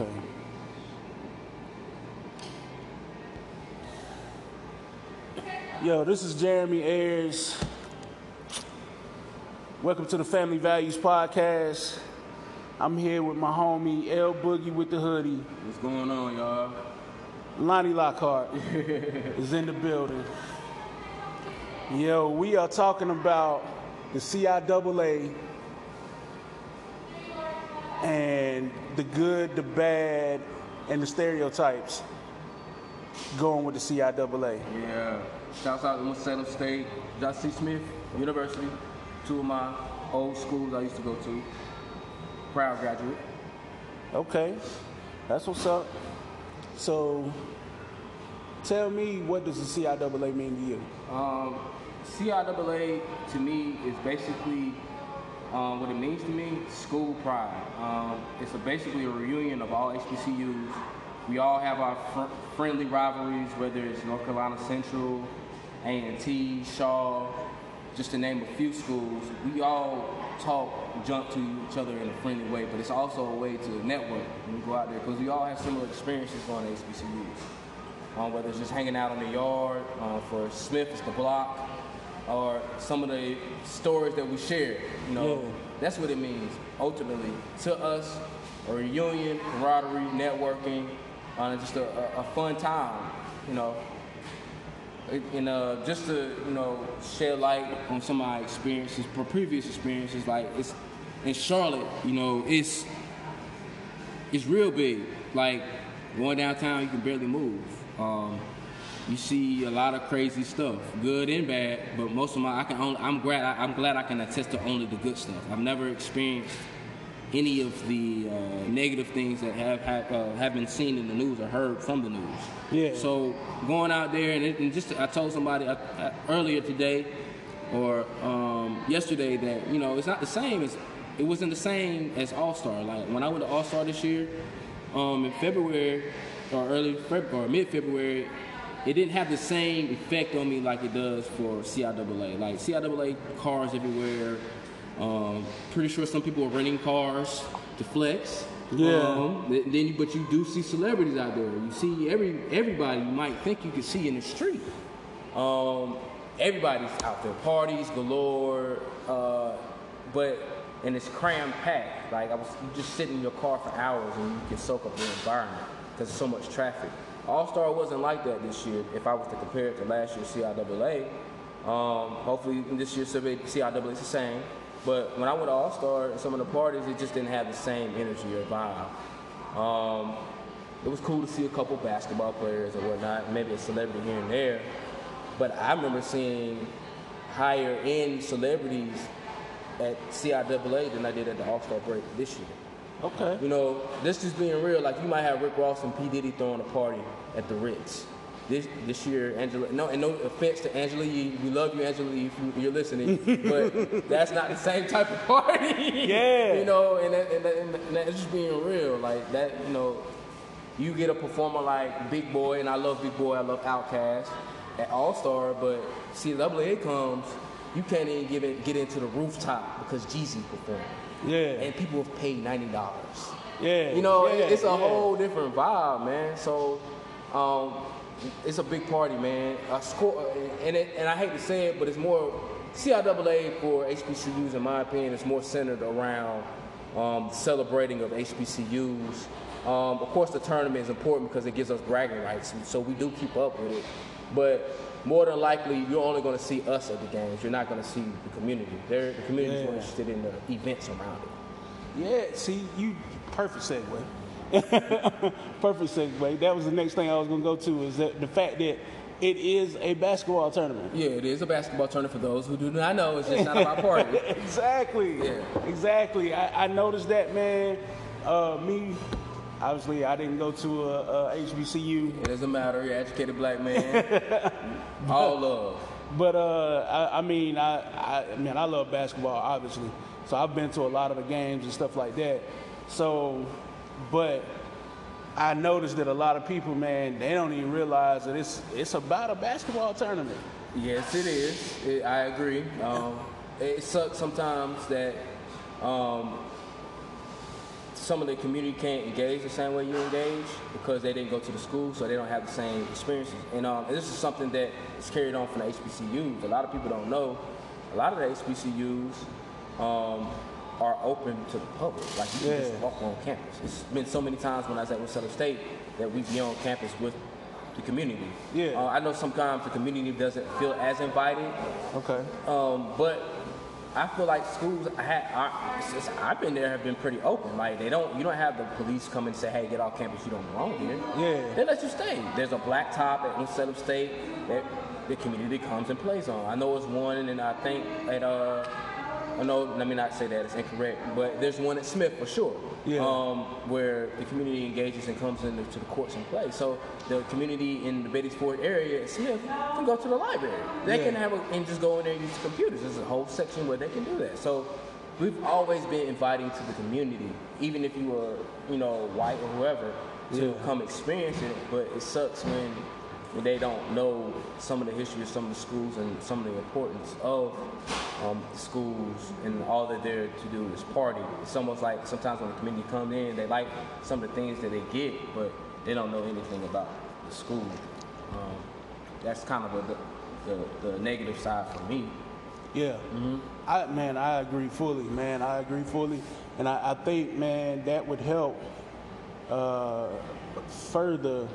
Okay. Yo, this is Jeremy Ayers. Welcome to the Family Values Podcast. I'm here with my homie L Boogie with the hoodie. What's going on, y'all? Lonnie Lockhart is in the building. Yo, we are talking about the CIAA and the good, the bad, and the stereotypes going with the CIAA. Yeah. Shouts out to Winston-Salem State, Johnson C. Smith University, two of my old schools I used to go to. Proud graduate. Okay, that's what's up. So, tell me, what does the CIAA mean to you? Um, CIAA to me is basically um, what it means to me, school pride. Um, it's a, basically a reunion of all HBCUs. We all have our fr- friendly rivalries, whether it's North Carolina Central, A&T, Shaw, just to name a few schools. We all talk, jump to each other in a friendly way, but it's also a way to network when go out there because we all have similar experiences going to HBCUs. Um, whether it's just hanging out in the yard, uh, for Smith it's the block, or some of the stories that we share. You know, Yeah. that's what it means ultimately to us. A reunion, camaraderie, networking, uh, just a, a, a fun time. You know, and uh, just to you know shed light on some of my experiences, previous experiences. Like it's in Charlotte, you know, it's it's real big. Like going downtown, you can barely move. Um, you see a lot of crazy stuff, good and bad. But most of my, I can only, I'm glad, I, I'm glad I can attest to only the good stuff. I've never experienced any of the uh, negative things that have have, uh, have been seen in the news or heard from the news. Yeah. So going out there and, it, and just I told somebody uh, uh, earlier today or um, yesterday that you know it's not the same as it wasn't the same as All Star. Like when I went to All Star this year um, in February or early Feb- or mid February, it didn't have the same effect on me like it does for CIAA. Like CIAA cars everywhere. Um, pretty sure some people are renting cars to flex. Yeah. Um, then, you- but you do see celebrities out there. You see every everybody you might think you could see in the street. Um, everybody's out there, parties galore. Uh, but and it's cram packed. Like I was, you just sit in your car for hours and you can soak up the environment because there's so much traffic. All Star wasn't like that this year. If I was to compare it to last year's CIAA, um, hopefully this year's CIAA is the same. But when I went to All Star some of the parties, it just didn't have the same energy or vibe. Um, it was cool to see a couple basketball players or whatnot, maybe a celebrity here and there. But I remember seeing higher end celebrities at CIAA than I did at the All Star break this year. Okay. You know, this just being real, like you might have Rick Ross and P. Diddy throwing a party at the Ritz. This this year, Angela, no, and no offense to Angela Yee, we love you, Angela Yee, if you, you're listening, but that's not the same type of party. Yeah. You know, and, that, and, that, and that's just being real. Like that, you know, you get a performer like Big Boi, and I love Big Boi, I love Outkast at All Star, but see, CIAA comes, you can't even get, in, get into the rooftop because Jeezy performed Yeah. and people have paid ninety dollars. Yeah. You know, yeah, it's a yeah. whole different vibe, man. So, um, it's a big party, man. A score, and it, and I hate to say it, but it's more CIAA for HBCUs, in my opinion, is more centered around um, celebrating of HBCUs. Um, of course, the tournament is important because it gives us bragging rights, so we do keep up with it. But more than likely, you're only going to see us at the games. You're not going to see the community. They're, the community is Yeah. more interested in the events around it. Yeah, see, you perfect segue. perfect segue. That was the next thing I was gonna go to is that the fact that it is a basketball tournament. Yeah, it is a basketball tournament for those who do not know. It's just not about party. exactly. Yeah. Exactly. I, I noticed that, man. Uh, me, obviously, I didn't go to a, a HBCU, It doesn't matter. You're educated black man. All love. but uh, I, I mean, I, I man, I love basketball, obviously. So I've been to a lot of the games and stuff like that. So, but I noticed that a lot of people, man, they don't even realize that it's it's about a basketball tournament. Yes, it is. It, I agree. Um, it sucks sometimes that um, some of the community can't engage the same way you engage because they didn't go to the school, so they don't have the same experiences. And, um, and this is something that is carried on from the HBCUs. A lot of people don't know. A lot of the HBCUs um, are open to the public. Like you can just walk on campus. It's been so many times when I was at Winston-Salem State that we'd be on campus with the community. Yeah. Uh, I know sometimes the community doesn't feel as invited, Okay. um, but I feel like schools I had I, since I've been there have been pretty open. Like they don't you don't have the police come and say, Hey, get off campus, you don't belong here. Yeah. They let you stay. There's a black top at Winston-Salem State that the community comes and plays on. I know it's one and I think at uh I know let me not say that, it's incorrect, but there's one at Smith for sure. Yeah. Um, where the community engages and comes into to the courts and plays. So the community in the Beatties Ford area at Smith can go to the library. They Yeah. can have a, and just go in there and use the computers. There's a whole section where they can do that. So we've always been inviting to the community, even if you were, you know, white or whoever, to Yeah. come experience it. But it sucks when they don't know some of the history of some of the schools and some of the importance of um, the schools and all that they're to do is party. It's almost like sometimes when the community come in, they like some of the things that they get, but they don't know anything about the school. Um, that's kind of a, the, the, the negative side for me. Yeah. I man, I agree fully, man. I agree fully, and I, I think, man, that would help uh, further,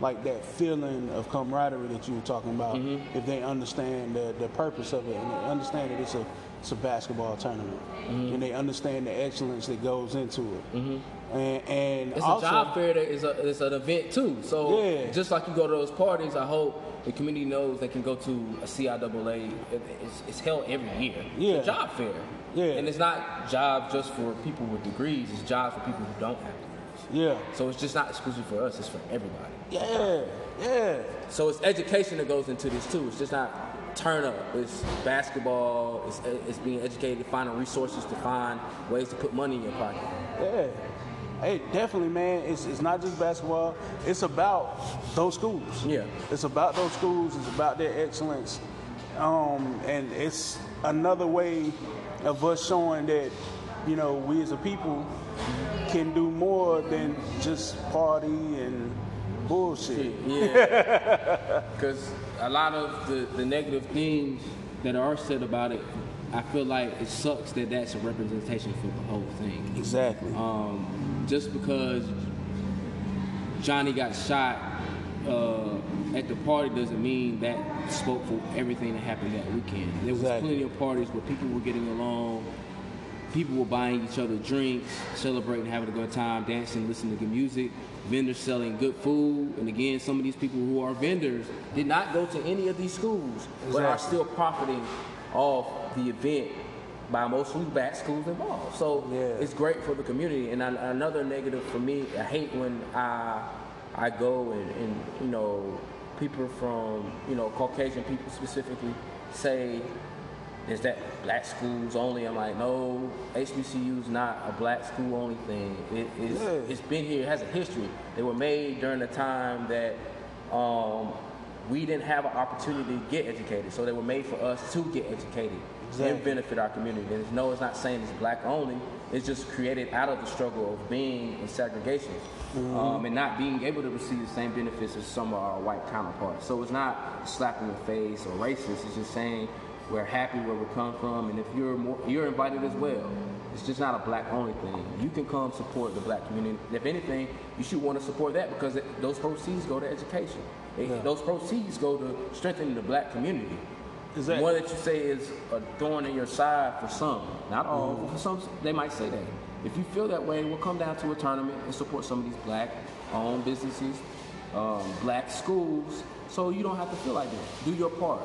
like that feeling of camaraderie that you were talking about. Mm-hmm. If they understand the, the purpose of it and they understand that it's a it's a basketball tournament, mm-hmm. and they understand the excellence that goes into it, mm-hmm. and, and It's also, a job fair that is a, it's an event too. So Yeah. just like you go to those parties, I hope the community knows they can go to a CIAA. It- It's, it's held every year. Yeah. It's a job fair. Yeah. And it's not jobs just for people with degrees. It's jobs for people who don't have. Yeah, So it's just not exclusive for us. It's for everybody. yeah, yeah. So it's education that goes into this too. It's just not turn up. It's basketball. It's, it's being educated, finding resources to find ways to put money in your pocket. Yeah. Hey, definitely, man. It's, it's not just basketball. It's about those schools. Yeah. It's about those schools. It's about their excellence. Um, and it's another way of us showing that, you know, we as a people can do more than just party and bullshit. Yeah. Because a lot of the, the negative things that are said about it, I feel like it sucks that that's a representation for the whole thing. Exactly. Um, just because Johnny got shot uh, at the party doesn't mean that spoke for everything that happened that weekend. There was Exactly. plenty of parties where people were getting along, people were buying each other drinks, celebrating, having a good time, dancing, listening to good music, vendors selling good food. And again, some of these people who are vendors did not go to any of these schools, but are still profiting off the event by mostly black schools involved. So Yeah. it's great for the community. And an- another negative for me, I hate when I I go and, and you know people from you know Caucasian people specifically say is that black schools only? I'm like, no, HBCU is not a black school only thing. It is. Yeah. It's been here. It has a history. They were made during the time that um, we didn't have an opportunity to get educated. So they were made for us to get educated Exactly. and benefit our community. And it's- no, it's not saying it's black only. It's just created out of the struggle of being in segregation um, and not being able to receive the same benefits as some of our white counterparts. So it's not a slap in the face or racist. It's just saying we're happy where we come from, and if you're more, you're invited as well. It's just not a black only thing. You can come support the black community. If anything, you should want to support that because it, those proceeds go to education. They- Yeah. Those proceeds go to strengthening the black community. Exactly. One that you say is a thorn in your side for some, not all. Mm-hmm. For some, they might say that. If you feel that way, we'll come down to a tournament and support some of these black-owned businesses, um, black schools, so you don't have to feel like that. Do your part.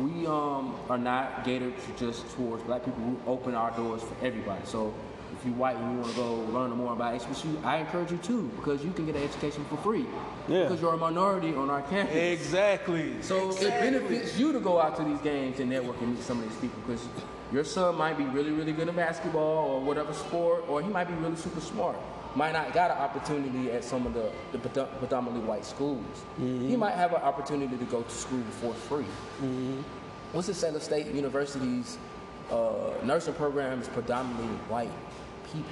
We um, are not catered to just towards black people. We open our doors for everybody. So if you're white and you want to go learn more about HBCU, I encourage you to because you can get an education for free. Yeah. Because you're a minority on our campus. Exactly. So it benefits you to go out to these games and network and meet some of these people because your son might be really, really good at basketball or whatever sport, or he might be really super smart. Might not got an opportunity at some of the, the predominantly white schools. He might have an opportunity to go to school for free. Winston-Salem State University's uh, nursing program is predominantly white people.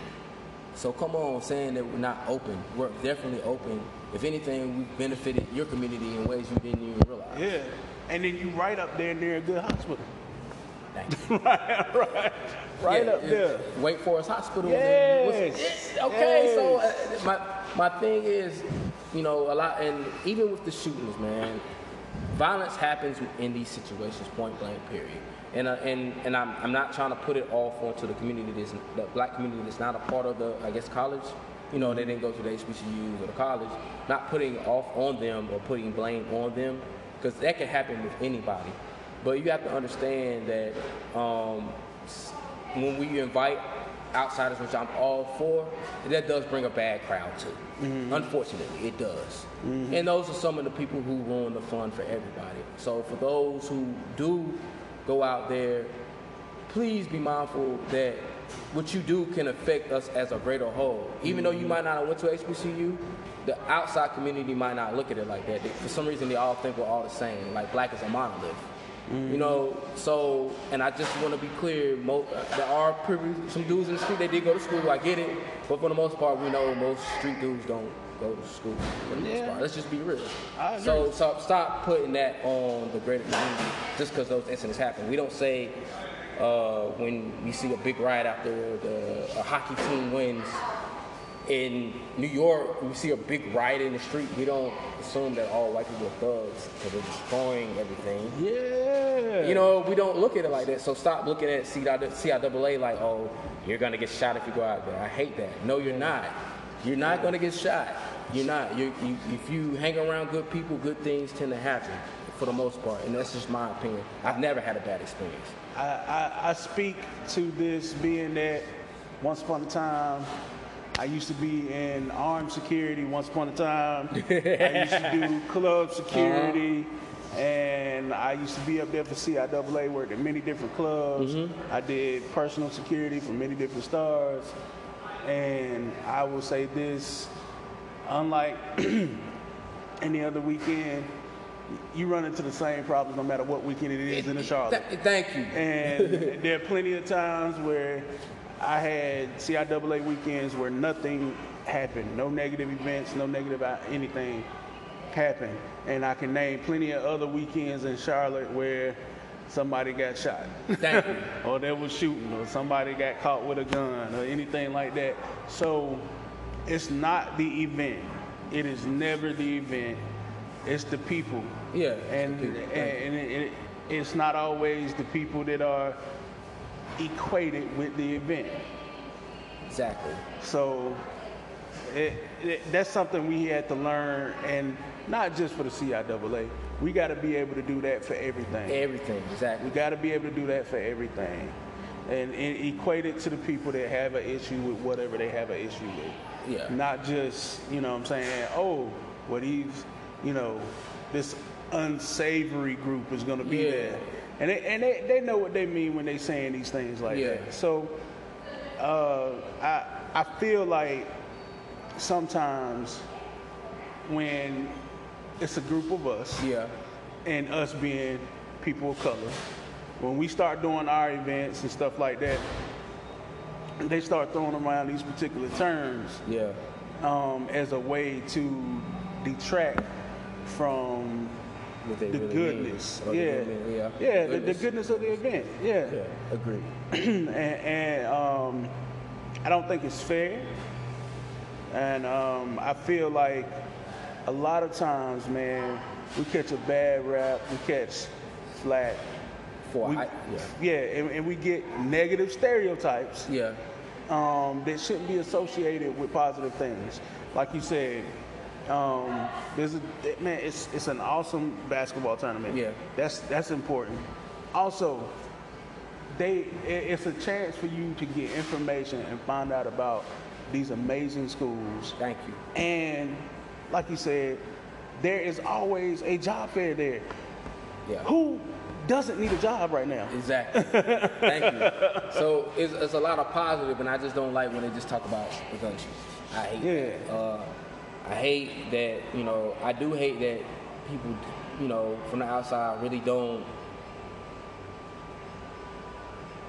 So come on, saying that we're not open. We're definitely open. If anything, we've benefited your community in ways you didn't even realize. Yeah. And then you right up there near a good hospital. Thank you. right, right, right Yeah, up there. Wake Forest Hospital. Yes. was- okay, so Yes. uh, my my thing is, you know, a lot, and even with the shootings, man, violence happens in these situations, point blank, period. And uh, and and I'm I'm not trying to put it off onto the community that's the black community that's not a part of the I guess college. You know, they didn't go to the HBCUs or the college. Not putting off on them or putting blame on them, because that can happen with anybody. But you have to understand that um, when we invite outsiders, which I'm all for, that does bring a bad crowd too. Mm-hmm. Unfortunately, it does. Mm-hmm. And those are some of the people who ruin the fun for everybody. So for those who do go out there, please be mindful that what you do can affect us as a greater whole. Even though you mm-hmm. might not have went to HBCU, the outside community might not look at it like that. They, for some reason, they all think we're all the same. Like black is a monolith. You know, so and I just want to be clear. Mo- there are some dudes in the street. They did go to school. I get it, but for the most part, we know most street dudes don't go to school. For the most Yeah. part. Let's just be real. So, so stop putting that on the greater community just because those incidents happen. We don't say uh, when we see a big riot after the, a hockey team wins in New York, we see a big riot in the street. We don't assume that all white people are thugs because they're destroying everything. Yeah. You know, we don't look at it like that. So stop looking at CIAA like, oh, you're gonna get shot if you go out there. I hate that. No, you're not. You're not gonna get shot. You're not. You, you, if you hang around good people, good things tend to happen for the most part, and that's just my opinion. I've never had a bad experience. I, I, I speak to this being that once upon a time, I used to be in armed security once upon a time. I used to do club uh-huh. security. And I used to be up there for CIAA, worked at many different clubs. Mm-hmm. I did personal security for many different stars. And I will say this unlike any other weekend, you run into the same problems no matter what weekend it is in the Charlotte. Th- thank you. And there are plenty of times where I had CIAA weekends where nothing happened, no negative events, no negative uh, anything happened. And I can name plenty of other weekends in Charlotte where somebody got shot. Thank you. or there was shooting, or somebody got caught with a gun, or anything like that. So it's not the event. It is never the event. It's the people. Yeah, it's the And people. and, and it, it, it's not always the people that are equated with the event. Exactly. So it, it, that's something we had to learn, and not just for the CIAA. We got to be able to do that for everything. Everything. Exactly. We got to be able to do that for everything, and, and equate it to the people that have an issue with whatever they have an issue with. Yeah. Not just you know what I'm saying. Oh, well these, you know, this unsavory group is going to be Yeah. there, and they, and they, they know what they mean when they saying these things like Yeah. that. So uh, I I feel like sometimes when it's a group of us Yeah. and us being people of color, when we start doing our events and stuff like that, they start throwing around these particular terms Yeah. um, as a way to detract from the really goodness. mean. Or the Yeah, goodness, yeah. yeah, the, the Goodness. goodness of the event. Yeah, Yeah. Agreed. and, and um, I don't think it's fair. And um, I feel like a lot of times, man, we catch a bad rap, we catch flat. For We- I, yeah. yeah, and, and we get negative stereotypes Yeah. um, that shouldn't be associated with positive things. Like you said, um, there's a man. It's it's an awesome basketball tournament. Yeah. that's that's important. Also, they it- it's a chance for you to get information and find out about these amazing schools. Thank you. And like you said, there is always a job fair there. Yeah. Who doesn't need a job right now? Exactly. Thank you. So it's, it's a lot of positive, and I just don't like when they just talk about the gun shoes. I hate Yeah. that. Uh, I hate that, you know, I do hate that people, you know, from the outside really don't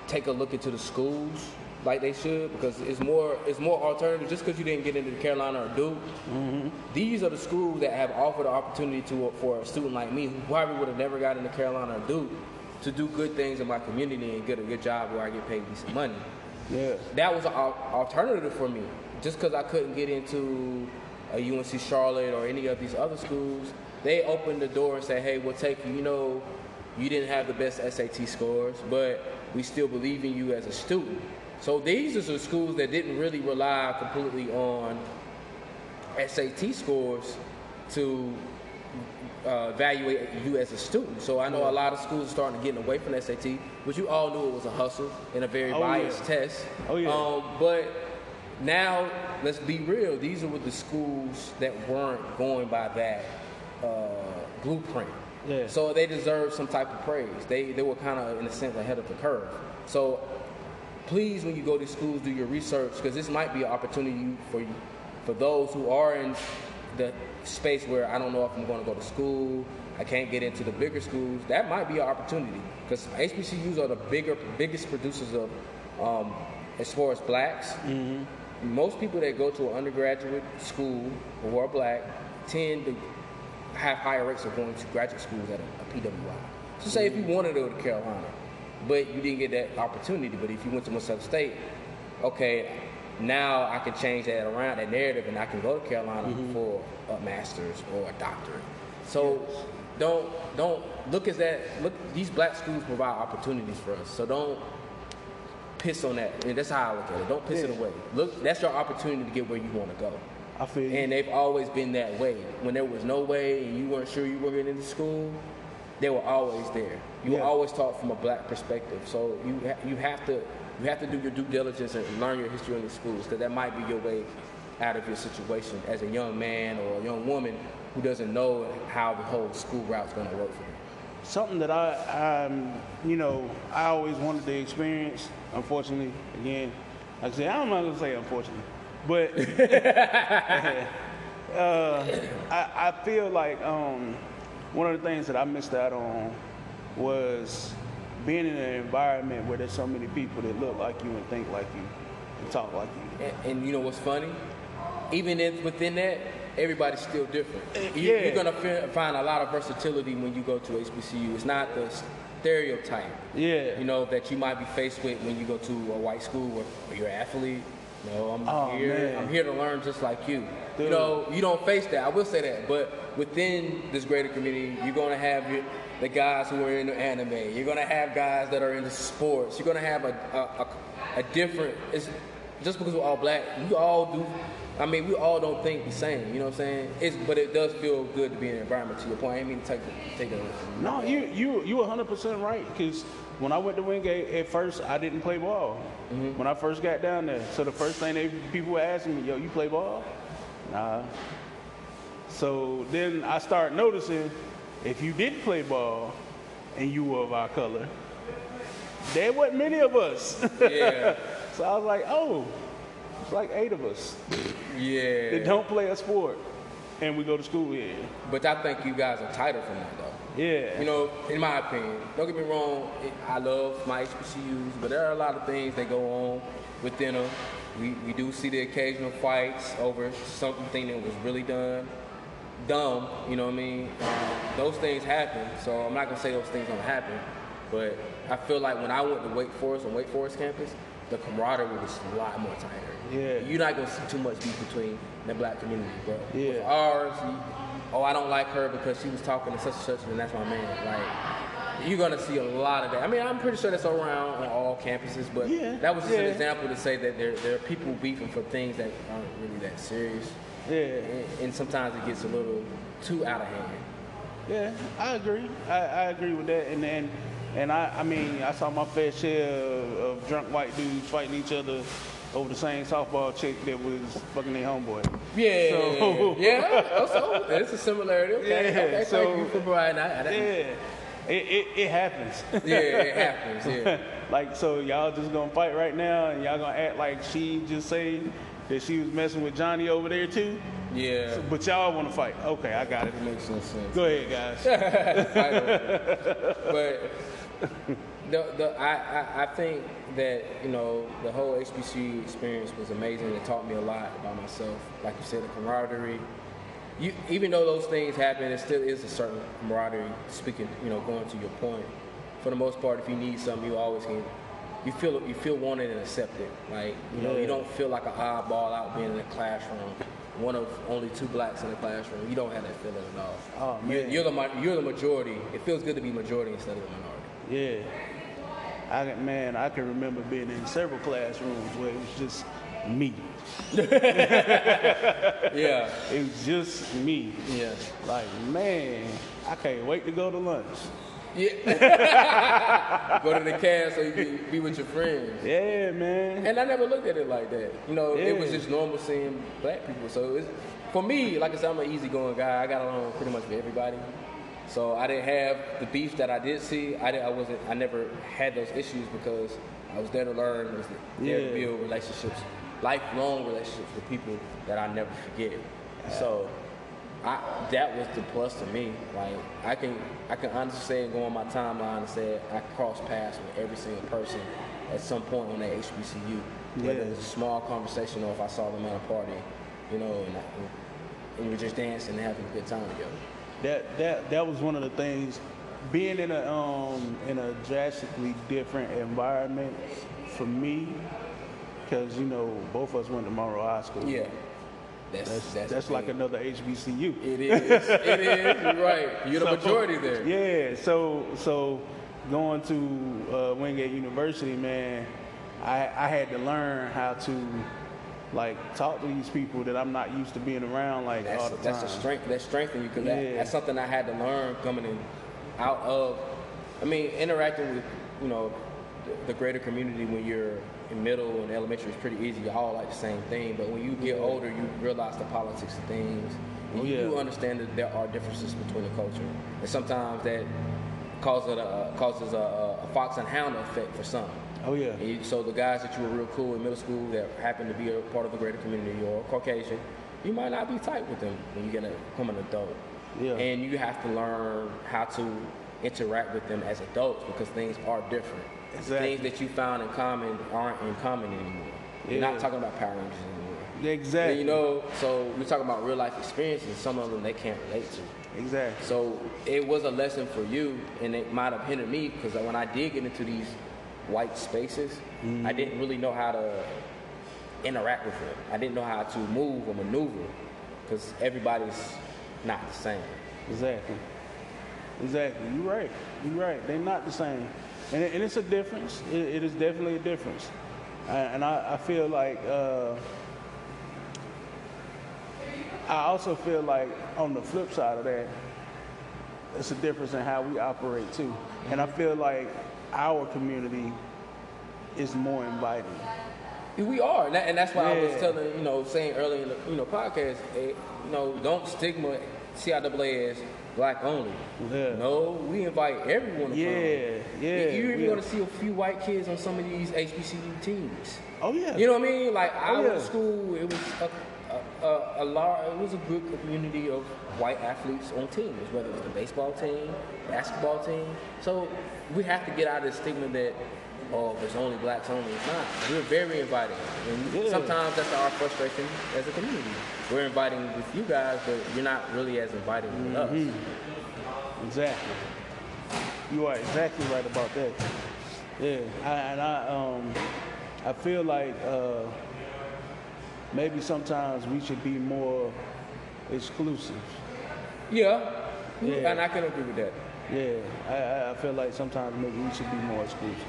take a look into the schools like they should because it's more it's more alternative. Just because you didn't get into Carolina or Duke, mm-hmm. these are the schools that have offered the opportunity to for a student like me who probably would have never got into Carolina or Duke to do good things in my community and get a good job where I get paid decent money. Yeah. That was an alternative for me. Just because I couldn't get into UNC Charlotte or any of these other schools, they opened the door and said, "Hey, we'll take you. You know, you didn't have the best SAT scores, but we still believe in you as a student." So these are the schools that didn't really rely completely on SAT scores to uh, evaluate you as a student. So I know a lot of schools are starting to get away from SAT, but you all knew it was a hustle and a very Oh, biased yeah. test. Oh, yeah. Um, but now, let's be real. These are with the schools that weren't going by that uh, blueprint. Yeah. So they deserve some type of praise. They they were kind of in a sense ahead of the curve. So please, when you go to schools, do your research because this might be an opportunity for you, for those who are in the space where I don't know if I'm going to go to school. I can't get into the bigger schools. That might be an opportunity because HBCUs are the bigger, biggest producers of, um, as far as blacks. Most people that go to an undergraduate school who are black tend to have higher rates of going to graduate schools at a, a PWI. So say if you mm-hmm. wanted to go to Carolina, but you didn't get that opportunity, but if you went to Mississippi State, okay, now I can change that around, that narrative, and I can go to Carolina mm-hmm. for a master's or a doctorate. So don't don't look at that. Look, these black schools provide opportunities for us. So don't piss on that. And that's how I look at it. Don't piss it away. Look, that's your opportunity to get where you want to go. I feel you. And they've always been that way. When there was no way and you weren't sure you were getting into school, they were always there. You were always taught from a black perspective. So you ha- you have to you have to do your due diligence and learn your history in the schools because that might be your way out of your situation as a young man or a young woman who doesn't know how the whole school route's going to work for them. Something that I, um, you know, I always wanted to experience. Unfortunately, again, like I said, I'm not gonna say unfortunately, but uh, I, I feel like um, one of the things that I missed out on was being in an environment where there's so many people that look like you and think like you and talk like you. And, and you know what's funny? Even if within that, everybody's still different. Eh, you, yeah. You're gonna fi- find a lot of versatility when you go to HBCU. It's not the stereotype. Yeah. You know that you might be faced with when you go to a white school where, where you're an athlete. You know, I'm Oh, here. man. I'm here to learn just like you. You know, you don't face that. I will say that. But within this greater community, you're gonna have your, the guys who are into anime. You're gonna have guys that are into sports. You're gonna have a a, a, a different. It's just because we're all black. We all do. I mean, we all don't think the same. You know what I'm saying? It's but it does feel good to be in an environment. To your point, I didn't mean to take take it. No, you you you 100 percent right. Because when I went to Wingate at first, I didn't play ball. Mm-hmm. When I first got down there, so the first thing they people were asking me, "Yo, you play ball?" Nah. So then I started noticing if you did play ball and you were of our color, there wasn't many of us. Yeah, so I was like, oh, it's like eight of us yeah. that don't play a sport, and we go to school here. But I think you guys are tighter from that though. Yeah. You know, in my opinion, don't get me wrong. I love my HBCUs, but there are a lot of things that go on within them. We, we do see the occasional fights over something that was really done dumb. You know what I mean? Um, those things happen. So I'm not gonna say those things don't happen, but I feel like when I went to Wake Forest on Wake Forest campus, the camaraderie was a lot more tighter. Yeah. You're not gonna see too much beef between the black community, but Yeah. with ours, you, oh, I don't like her because she was talking to such and such, and that's my man. Like, you're gonna see a lot of that. I mean, I'm pretty sure that's around on all campuses, but Yeah, that was just an example to say that there, there are people beefing for things that aren't really that serious. Yeah. And, and sometimes it gets a little too out of hand. Yeah, I agree. I, I agree with that. And then, and I, I mean, I saw my fair share of, of drunk white dudes fighting each other over the same softball chick that was fucking their homeboy. Yeah, So- yeah. Also, there's a similarity. Okay, Yeah, okay. so- thank you for providing that. Yeah, it, it, it happens. yeah, it happens. Yeah. like, so y'all just gonna fight right now, and y'all gonna act like she just say that she was messing with Johnny over there too, Yeah. but y'all want to fight. Okay, I got it. Makes no sense. Go ahead, guys. but the, the, I, I, I think that you know the whole HBCU experience was amazing. It taught me a lot about myself. Like you said, the camaraderie. You, even though those things happen, it still is a certain camaraderie. Speaking, you know, going to your point. For the most part, if you need something, you always can. You feel you feel wanted and accepted. Like you know, Yeah. you don't feel like an oddball out being in a classroom. One of only two blacks in the classroom. You don't have that feeling at all. Oh, You're, you're the you're the majority. It feels good to be majority instead of the minority. Yeah. I man, I can remember being in several classrooms where it was just me. Yeah. It was just me. Yeah. Like, man, I can't wait to go to lunch. Yeah. Go to the cast so you can be with your friends. Yeah, man. And I never looked at it like that. You know, it was just normal seeing black people. So it's, for me, like I said, I'm an easygoing guy. I got along pretty much with everybody. So I didn't have the beef that I did see. I, didn't, I wasn't. I never had those issues because I was there to learn. Was there to build relationships, lifelong relationships with people that I never forget. So I, that was the plus to me. Like I can I can honestly say and go on my timeline and say I crossed paths with every single person at some point on that HBCU. Whether it was a small conversation or if I saw them at a party, you know, and, I, and we were just dancing and having a good time together. That that that was one of the things. Being in a um in a drastically different environment for me, because you know both of us went to Monroe High School. Yeah. That's That's that's, that's, like another HBCU. It is. It is. You're right. You're the So- majority there. Yeah, so so going to uh, Wingate University, man, I I had to learn how to like talk to these people that I'm not used to being around like all That's, the that's time. a strength. That strengthened you because that, that's something I had to learn coming in, out of. I mean, interacting with you know the, the greater community when you're in middle and elementary is pretty easy. You all like the same thing, but when you get older, you realize the politics of things. And Oh, you yeah. do understand that there are differences between the culture, and sometimes that causes a causes a, a fox and hound effect for some. Oh yeah, you, so the guys that you were real cool in middle school that happen to be a part of the greater community or Caucasian, you might not be tight with them when you get to become an adult. Yeah. And you have to learn how to interact with them as adults because things are different. Exactly. Things that you found in common aren't in common anymore. You're Yeah. not talking about Power Rangers anymore. exactly. And, you know, so we're talking about real life experiences. Some of them they can't relate to. exactly. So it was a lesson for you, and it might have hindered me because when I did get into these white spaces, I mm-hmm. didn't really know how to interact with them. I didn't know how to move or maneuver because everybody's not the same. Exactly. Exactly. You're right. You're right. They're not the same, and, it, and it's a difference. It, it is definitely a difference, Uh, and I, I feel like uh, I also feel like on the flip side of that, it's a difference in how we operate too, and I feel like our community is more inviting. We are, and, that, and that's why I was telling you know, saying earlier in the you know podcast, eh, you know, don't stigma CIAA as black only. Yeah. No, we invite everyone to Yeah, come. yeah, You're even going to see a few white kids on some of these HBCU teams. Oh yeah. You know what I mean? Like I Oh, went yeah. to school, it was a, a, a, a large, it was a good community of white athletes on teams, whether it was the baseball team, basketball team. So we have to get out of the stigma that oh, it's only blacks only. It's not. We're very inviting, and Yeah. sometimes that's our frustration as a community. We're inviting with you guys, but you're not really as inviting with Mm-hmm. us. Exactly. You are exactly right about that. Yeah, I, and I um, I feel like uh, maybe sometimes we should be more exclusive. Yeah. Yeah. and I can agree with that. Yeah, I- I, feel like sometimes maybe we should be more exclusive.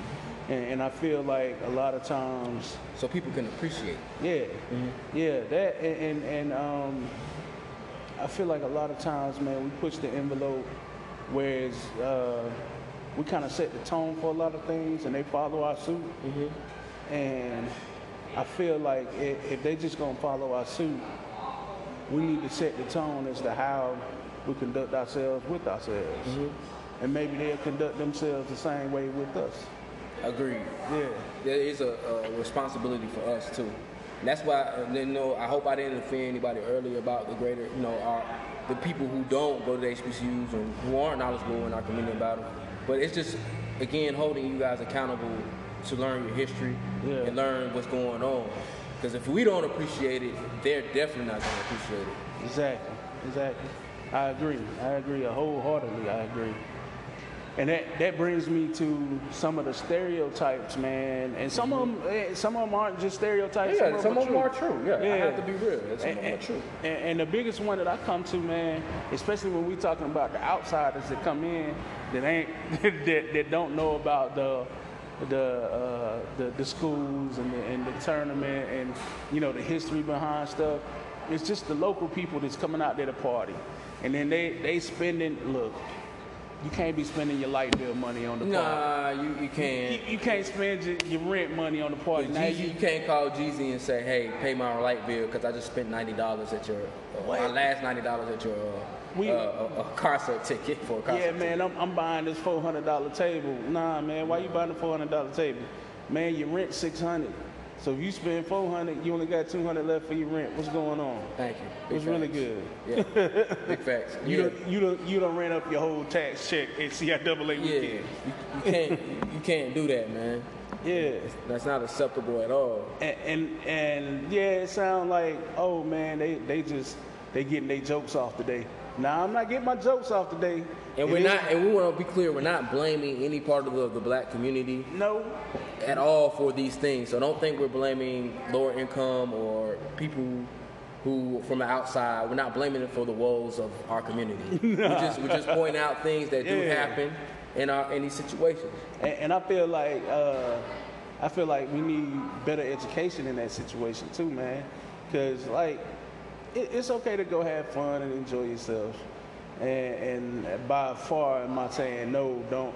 And, and I feel like a lot of times, So people can appreciate. yeah, yeah, that and, and, and um, I feel like a lot of times, man, we push the envelope, whereas uh, we kind of set the tone for a lot of things, and they follow our suit. And I feel like if, if they just gonna follow our suit, we need to set the tone as to how we conduct ourselves with ourselves, mm-hmm. and maybe they'll conduct themselves the same way with us. Agreed. Yeah. there is a, a responsibility for us too. And that's why, uh, you know, I hope I didn't offend anybody earlier about the greater, you know, our, the people who don't go to the HBCUs and who aren't knowledgeable in our community about them. But it's just again holding you guys accountable to learn your history Yeah. and learn what's going on. Because if we don't appreciate it, they're definitely not going to appreciate it. Exactly, exactly. I agree. I agree wholeheartedly. I agree. And that, that brings me to some of the stereotypes, man. And some of them, some of them aren't just stereotypes. Yeah, some of them are true. Yeah, yeah, I have to be real. Some of them and, are true. And, and the biggest one that I come to, man, especially when we're talking about the outsiders that come in that ain't that, that don't know about the the, uh, the the schools and the, and the tournament and you know the history behind stuff. It's just the local people that's coming out there to party, and then they they spending. Look, you can't be spending your light bill money on the party. Nah, you, you You, can't. you can't spend your, your rent money on the party. Now Jeezy, you can't call Jeezy and say, "Hey, pay my light bill because I just spent ninety dollars at your uh, my last ninety dollars at your uh, We- uh, a, a concert ticket for a concert." Yeah, man, I'm, I'm buying this four hundred dollar table. Nah, man, why you buying a four hundred dollar table? Man, your rent six hundred. So if you spend four hundred, you only got two hundred left for your rent. What's going on? Thank you. It was Big really good. Yeah, big facts. You yeah. don't, you don't, you don't rent up your whole tax check at CIAA Yeah, weekend. you, you can't you can't do that, man. Yeah. That's not acceptable at all. And, and and yeah, it sounds like oh man, they they just they getting their jokes off today. Nah, I'm not getting my jokes off today. And It we're not, and we want to be clear, we're not blaming any part of the, the black community No, at all for these things. So don't think we're blaming lower income or people who from the outside. We're not blaming it for the woes of our community. we just we just point out things that do happen in our in these situations. And, and I feel like uh, I feel like we need better education in that situation too, man. Because like it, it's okay to go have fun and enjoy yourself. And, and by far, am I saying no? Don't.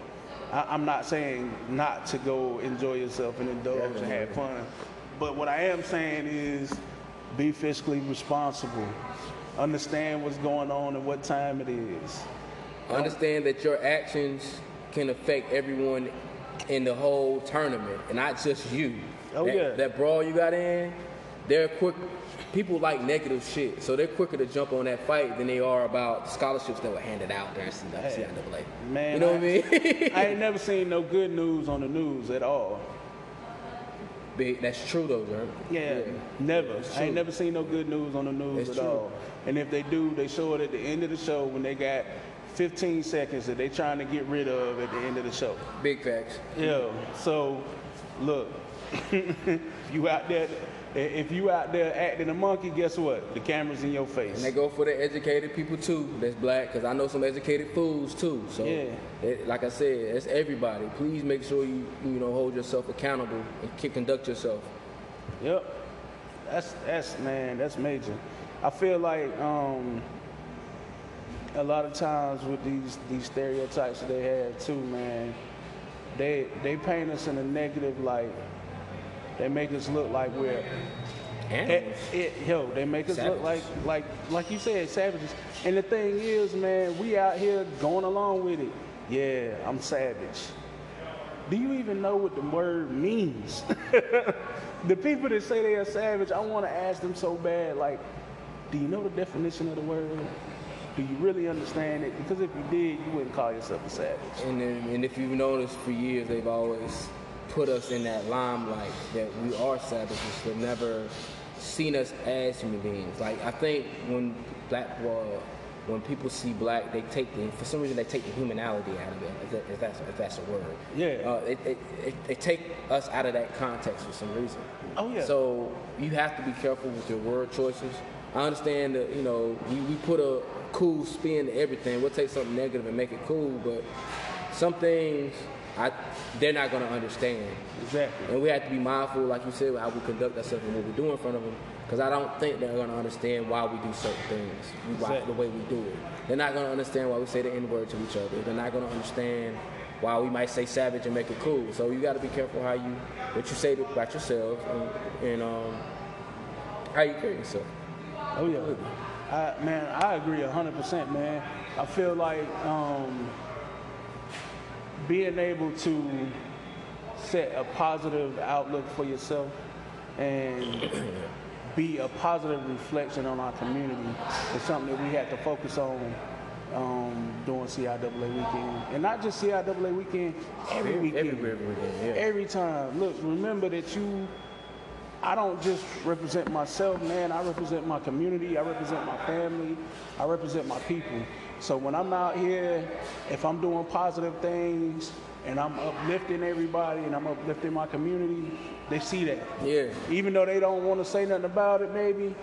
I, I'm not saying not to go enjoy yourself and indulge and have fun. But what I am saying is be fiscally responsible. Understand what's going on and what time it is. Understand that your actions can affect everyone in the whole tournament, and not just you. Oh, that, yeah. That brawl you got in, they're quick. People like negative shit, so they're quicker to jump on that fight than they are about scholarships that were handed out there in CIAA. Man, you know what I mean? I ain't never seen no good news on the news at all. Big, that's true though, Jerm. Yeah, never. I ain't never seen no good news on the news That's at true. all. And if they do, they show it at the end of the show when they got 15 seconds that they trying to get rid of at the end of the show. Big facts. Yeah. So, look, you out there. If you out there acting a monkey, guess what? The camera's in your face. And they go for the educated people too. That's black, because I know some educated fools too. So, Yeah. it- like I said, it's everybody. Please make sure you you know hold yourself accountable and can conduct yourself. Yep. That's that's man, that's major. I feel like um a lot of times with these these stereotypes that they have too, man, they they paint us in a negative light. They make us look like we're it, it, eh, eh, yo, they make us look like like like you said, savages. And the thing is, man, we out here going along with it. Yeah, I'm savage. Do you even know what the word means? the people that say they are savage, I want to ask them so bad, like, do you know the definition of the word? Do you really understand it? Because if you did, you wouldn't call yourself a savage. And then, and if you've noticed for years, they've always put us in that limelight that we are savages. They've never seen us as human beings. Like I think when black, well, when people see black, they take the for some reason they take the humanality out of it. If, that, if that's if that's a word. Yeah. Uh, it, it, it, they take us out of that context for some reason. Oh, yeah. So you have to be careful with your word choices. I understand that you know we, we put a cool spin to everything. We'll take something negative and make it cool, but some things I they're not gonna understand. Exactly. And we have to be mindful, like you said, how we conduct ourselves and what we do in front of them. Because I don't think they're going to understand why we do certain things, why, Exactly. the way we do it. They're not going to understand why we say the N word to each other. They're not going to understand why we might say savage and make it cool. So you got to be careful how you, what you say about yourself and, and um, how you carry yourself. Oh yeah, I, man, I agree hundred percent, man. I feel like um, being able to set a positive outlook for yourself and be a positive reflection on our community is something that we have to focus on um, doing CIAA weekend, and not just CIAA weekend, every Every- weekend, every- every weekend, yeah. every time. Look, remember that you. I don't just represent myself, man. I represent my community. I represent my family. I represent my people. So when I'm out here, if I'm doing positive things and I'm uplifting everybody and I'm uplifting my community, they see that. Yeah. Even though they don't want to say nothing about it, maybe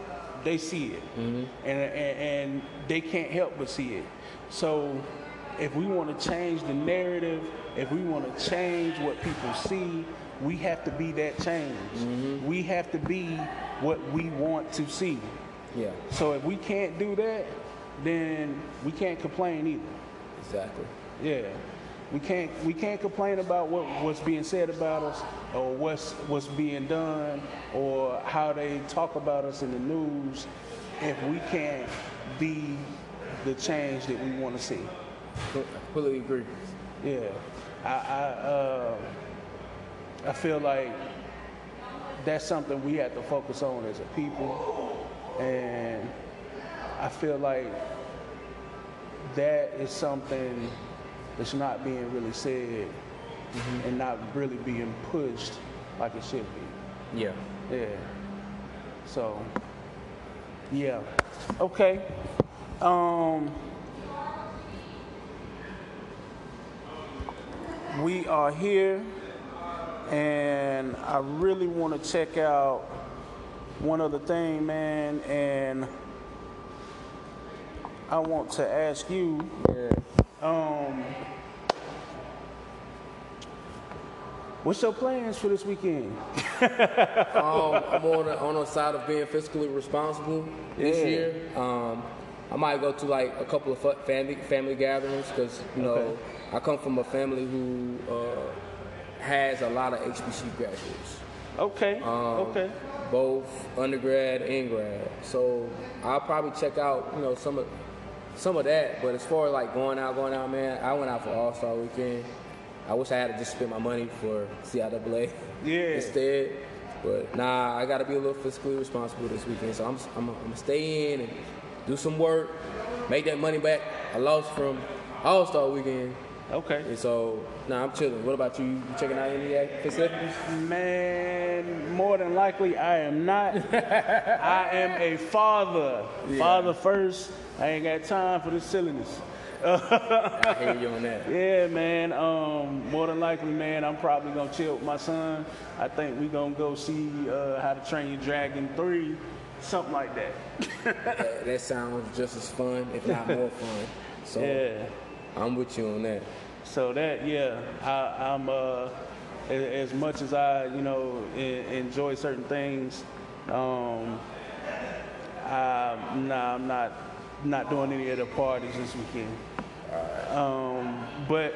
they see it, mm-hmm. and, and and they can't help but see it. So if we want to change the narrative, if we want to change what people see, we have to be that change. Mm-hmm. We have to be what we want to see. Yeah. So if we can't do that, then we can't complain either. Exactly. Yeah. We can't we can't complain about what, what's being said about us or what's what's being done or how they talk about us in the news if we can't be the change that we want to see. Co- Completely agree. Yeah. I I uh, I feel like that's something we have to focus on as a people and I feel like that is something that's not being really said and not really being pushed like it should be. Yeah. Yeah. So, yeah. Okay. Um, we are here, and I really want to check out one other thing, man, and I want to ask you. Um, what's your plans for this weekend? um, I'm on the, on the side of being fiscally responsible this Yeah. year. Um, I might go to like a couple of family family gatherings because you know Okay. I come from a family who uh, has a lot of HBC graduates, Okay. Um, okay. both undergrad and grad. So I'll probably check out you know some of some of that. But as far as like going out, going out, man, I went out for All Star Weekend. I wish I had to just spend my money for CIAA Yeah. instead. But nah, I gotta be a little fiscally responsible this weekend. So I'm, I'm, I'm gonna stay in and do some work, make that money back I lost from All Star Weekend. Okay. And so, nah, I'm chilling. What about you? You checking out any facilities? Man, more than likely I am not. I am a father. Father first. I ain't got time for this silliness. I hear you on that. Yeah, man. Um, more than likely, man, I'm probably gonna chill with my son. I think we gonna go see uh, How to Train Your Dragon 3, something like that. that. That sounds just as fun, if not more fun. So Yeah. I'm with you on that. So that, yeah, I, I'm uh, as much as I, you know, en- enjoy certain things. Um, I, nah, I'm not not doing any of the parties this weekend. Um, but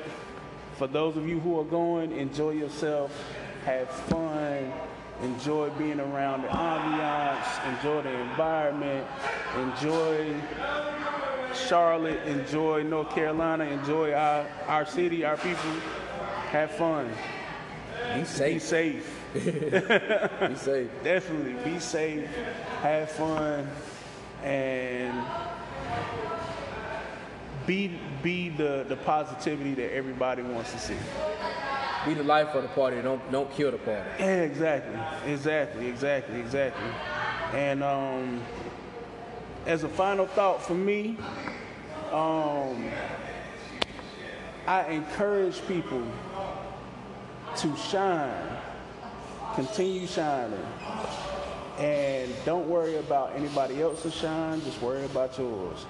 for those of you who are going, enjoy yourself, have fun, enjoy being around the ambiance, enjoy the environment, enjoy Charlotte, enjoy North Carolina, enjoy our, our city, our people. Have fun. Be safe. Be safe. Be safe. Definitely be safe. Have fun. And be be the, the positivity that everybody wants to see. Be the life of the party. Don't don't kill the party. Yeah, exactly. Exactly, exactly, exactly. And um, as a final thought for me, um, I encourage people to shine, continue shining, and don't worry about anybody else's shine, just worry about yours.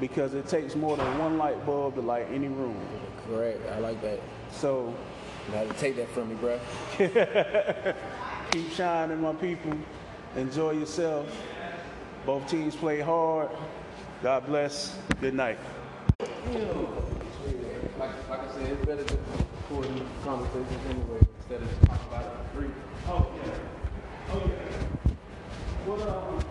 Because it takes more than one light bulb to light any room. Correct. I like that. So You have to take that from me, bro. keep shining, my people. Enjoy yourself. Both teams play hard. God bless. Good night. Like, I said, it's better to record conversations anyway instead of talking about it. Oh, yeah. Oh, yeah. What, um,